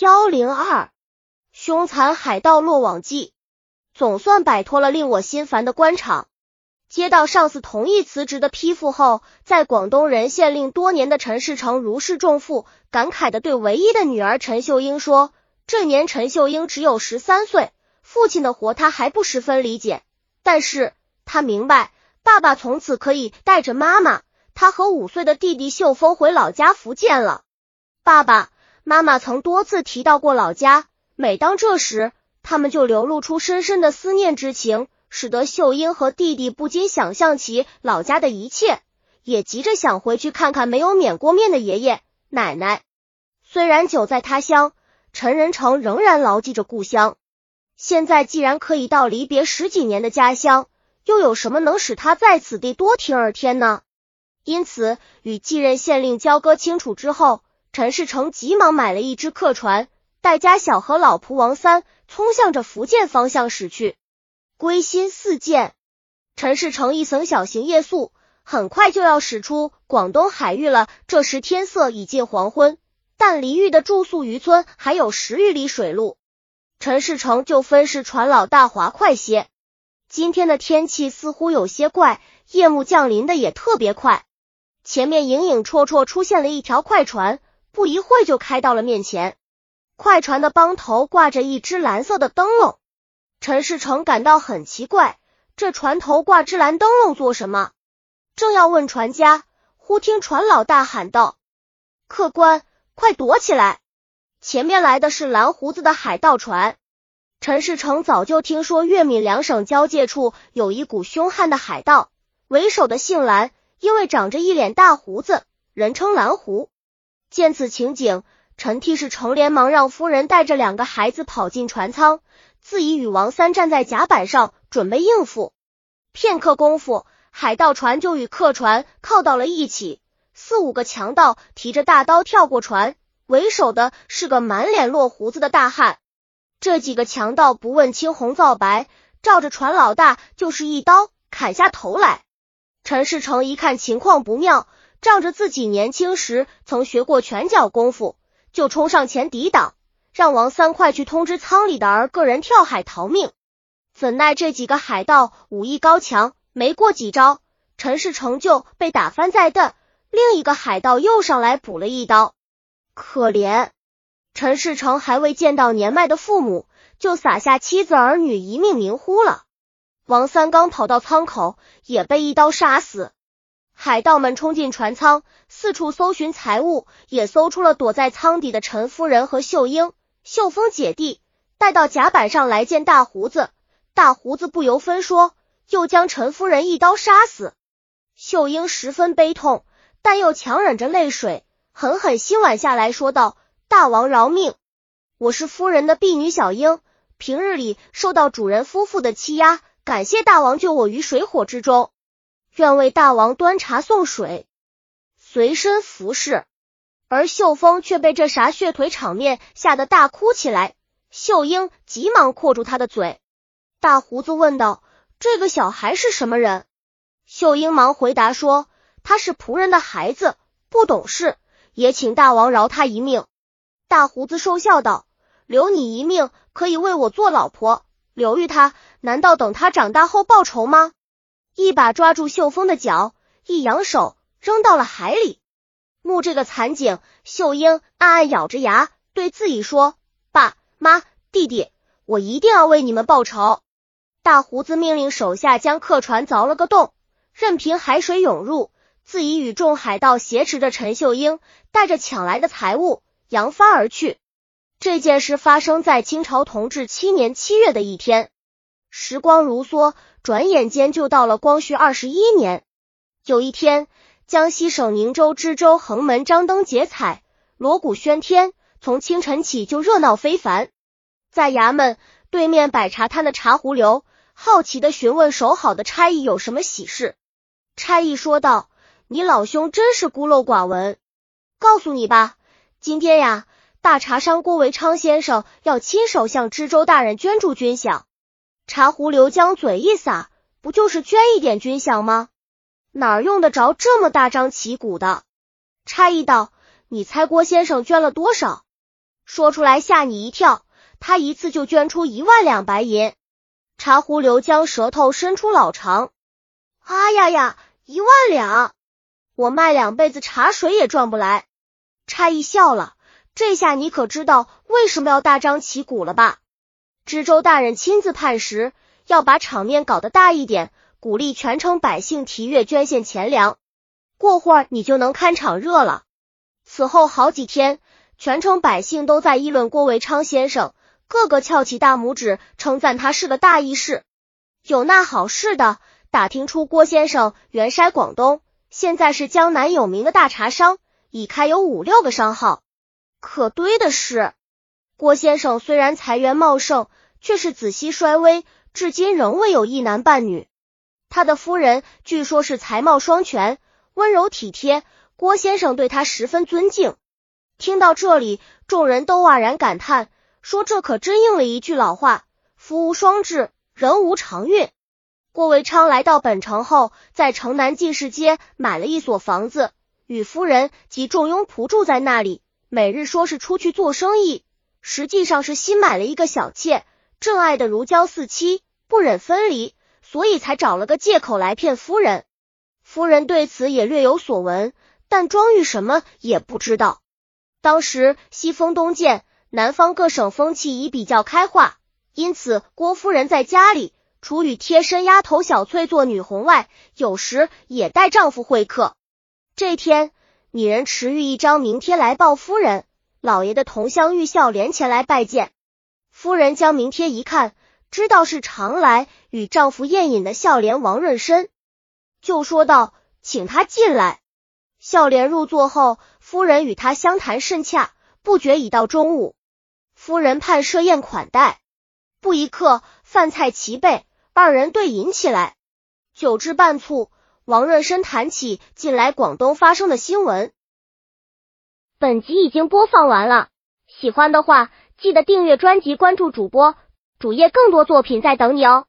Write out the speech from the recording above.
幺零二，凶残海盗落网记，总算摆脱了令我心烦的官场。接到上司同意辞职的批复后，在广东人县令多年的陈世成如释重负，感慨的对唯一的女儿陈秀英说：“这年陈秀英只有十三岁，父亲的活他还不十分理解，但是他明白，爸爸从此可以带着妈妈，他和五岁的弟弟秀峰回老家福建了。爸爸。”妈妈曾多次提到过老家，每当这时，他们就流露出深深的思念之情，使得秀英和弟弟不禁想象起老家的一切，也急着想回去看看没有免过面的爷爷奶奶。虽然久在他乡，陈仁成仍然牢记着故乡。现在既然可以到离别十几年的家乡，又有什么能使他在此地多听二天呢？因此，与继任县令交割清楚之后。陈世成急忙买了一只客船，带家小和老仆王三，冲向着福建方向驶去。归心似箭，陈世成一层小型夜宿，很快就要驶出广东海域了。这时天色已近黄昏，但离域的住宿渔村还有十余里水路。陈世成就分示船老大划快些。今天的天气似乎有些怪，夜幕降临的也特别快。前面影影绰绰出现了一条快船。不一会就开到了面前，快船的帮头挂着一只蓝色的灯笼。陈世成感到很奇怪，这船头挂只蓝灯笼做什么？正要问船家，忽听船老大喊道：“客官，快躲起来！前面来的是蓝胡子的海盗船。”陈世成早就听说粤闽两省交界处有一股凶悍的海盗，为首的姓蓝，因为长着一脸大胡子，人称蓝胡。见此情景，陈替是成连忙让夫人带着两个孩子跑进船舱，自己与王三站在甲板上准备应付。片刻功夫，海盗船就与客船靠到了一起。四五个强盗提着大刀跳过船，为首的是个满脸落胡子的大汉。这几个强盗不问青红皂白，照着船老大就是一刀砍下头来。陈世成一看情况不妙。仗着自己年轻时曾学过拳脚功夫，就冲上前抵挡，让王三快去通知舱里的儿个人跳海逃命。怎奈这几个海盗武艺高强，没过几招，陈世成就被打翻在地。另一个海盗又上来补了一刀，可怜陈世成还未见到年迈的父母，就撒下妻子儿女一命名呼了。王三刚跑到舱口，也被一刀杀死。海盗们冲进船舱，四处搜寻财物，也搜出了躲在舱底的陈夫人和秀英、秀峰姐弟。带到甲板上来见大胡子，大胡子不由分说，又将陈夫人一刀杀死。秀英十分悲痛，但又强忍着泪水，狠狠心挽下来说道：“大王饶命！我是夫人的婢女小英，平日里受到主人夫妇的欺压，感谢大王救我于水火之中。”愿为大王端茶送水，随身服侍。而秀峰却被这啥血腿场面吓得大哭起来。秀英急忙括住他的嘴。大胡子问道：“这个小孩是什么人？”秀英忙回答说：“他是仆人的孩子，不懂事，也请大王饶他一命。”大胡子瘦笑道：“留你一命，可以为我做老婆；留于他，难道等他长大后报仇吗？”一把抓住秀峰的脚，一扬手扔到了海里。目这个惨景，秀英暗暗咬着牙，对自己说：“爸妈，弟弟，我一定要为你们报仇。”大胡子命令手下将客船凿了个洞，任凭海水涌入，自己与众海盗挟持着陈秀英，带着抢来的财物扬帆而去。这件事发生在清朝同治七年七月的一天。时光如梭。转眼间就到了光绪二十一年。有一天，江西省宁州知州横门张灯结彩，锣鼓喧天，从清晨起就热闹非凡。在衙门对面摆茶摊的茶壶流好奇的询问守好的差役有什么喜事。差役说道：“你老兄真是孤陋寡闻，告诉你吧，今天呀，大茶商郭维昌先生要亲手向知州大人捐助军饷。”茶壶流将嘴一撒，不就是捐一点军饷吗？哪儿用得着这么大张旗鼓的？差役道：“你猜郭先生捐了多少？”说出来吓你一跳，他一次就捐出一万两白银。茶壶刘将舌头伸出老长，啊呀呀，一万两，我卖两辈子茶水也赚不来。差役笑了，这下你可知道为什么要大张旗鼓了吧？知州大人亲自判时，要把场面搞得大一点，鼓励全城百姓提月捐献钱粮。过会儿你就能看场热了。此后好几天，全城百姓都在议论郭维昌先生。个个翘起大拇指，称赞他是个大义士。有那好事的，打听出郭先生原筛广东，现在是江南有名的大茶商，已开有五六个商号。可堆的是，郭先生虽然财源茂盛，却是子息衰微，至今仍未有一男半女。他的夫人据说是才貌双全，温柔体贴，郭先生对他十分尊敬。听到这里，众人都愕然感叹。说这可真应了一句老话：福无双至，人无长运。郭维昌来到本城后，在城南进士街买了一所房子，与夫人及众佣仆住在那里。每日说是出去做生意，实际上是新买了一个小妾，正爱的如胶似漆，不忍分离，所以才找了个借口来骗夫人。夫人对此也略有所闻，但庄玉什么也不知道。当时西风东渐。南方各省风气已比较开化，因此郭夫人在家里除与贴身丫头小翠做女红外，有时也带丈夫会客。这天，女人持玉一张名帖来报夫人，老爷的同乡玉孝廉前来拜见。夫人将名帖一看，知道是常来与丈夫宴饮的孝廉王润生，就说道：“请他进来。”孝廉入座后，夫人与他相谈甚洽，不觉已到中午。夫人盼设宴款待，不一刻，饭菜齐备，二人对饮起来。酒至半促，王润生谈起近来广东发生的新闻。本集已经播放完了，喜欢的话记得订阅专辑，关注主播主页，更多作品在等你哦。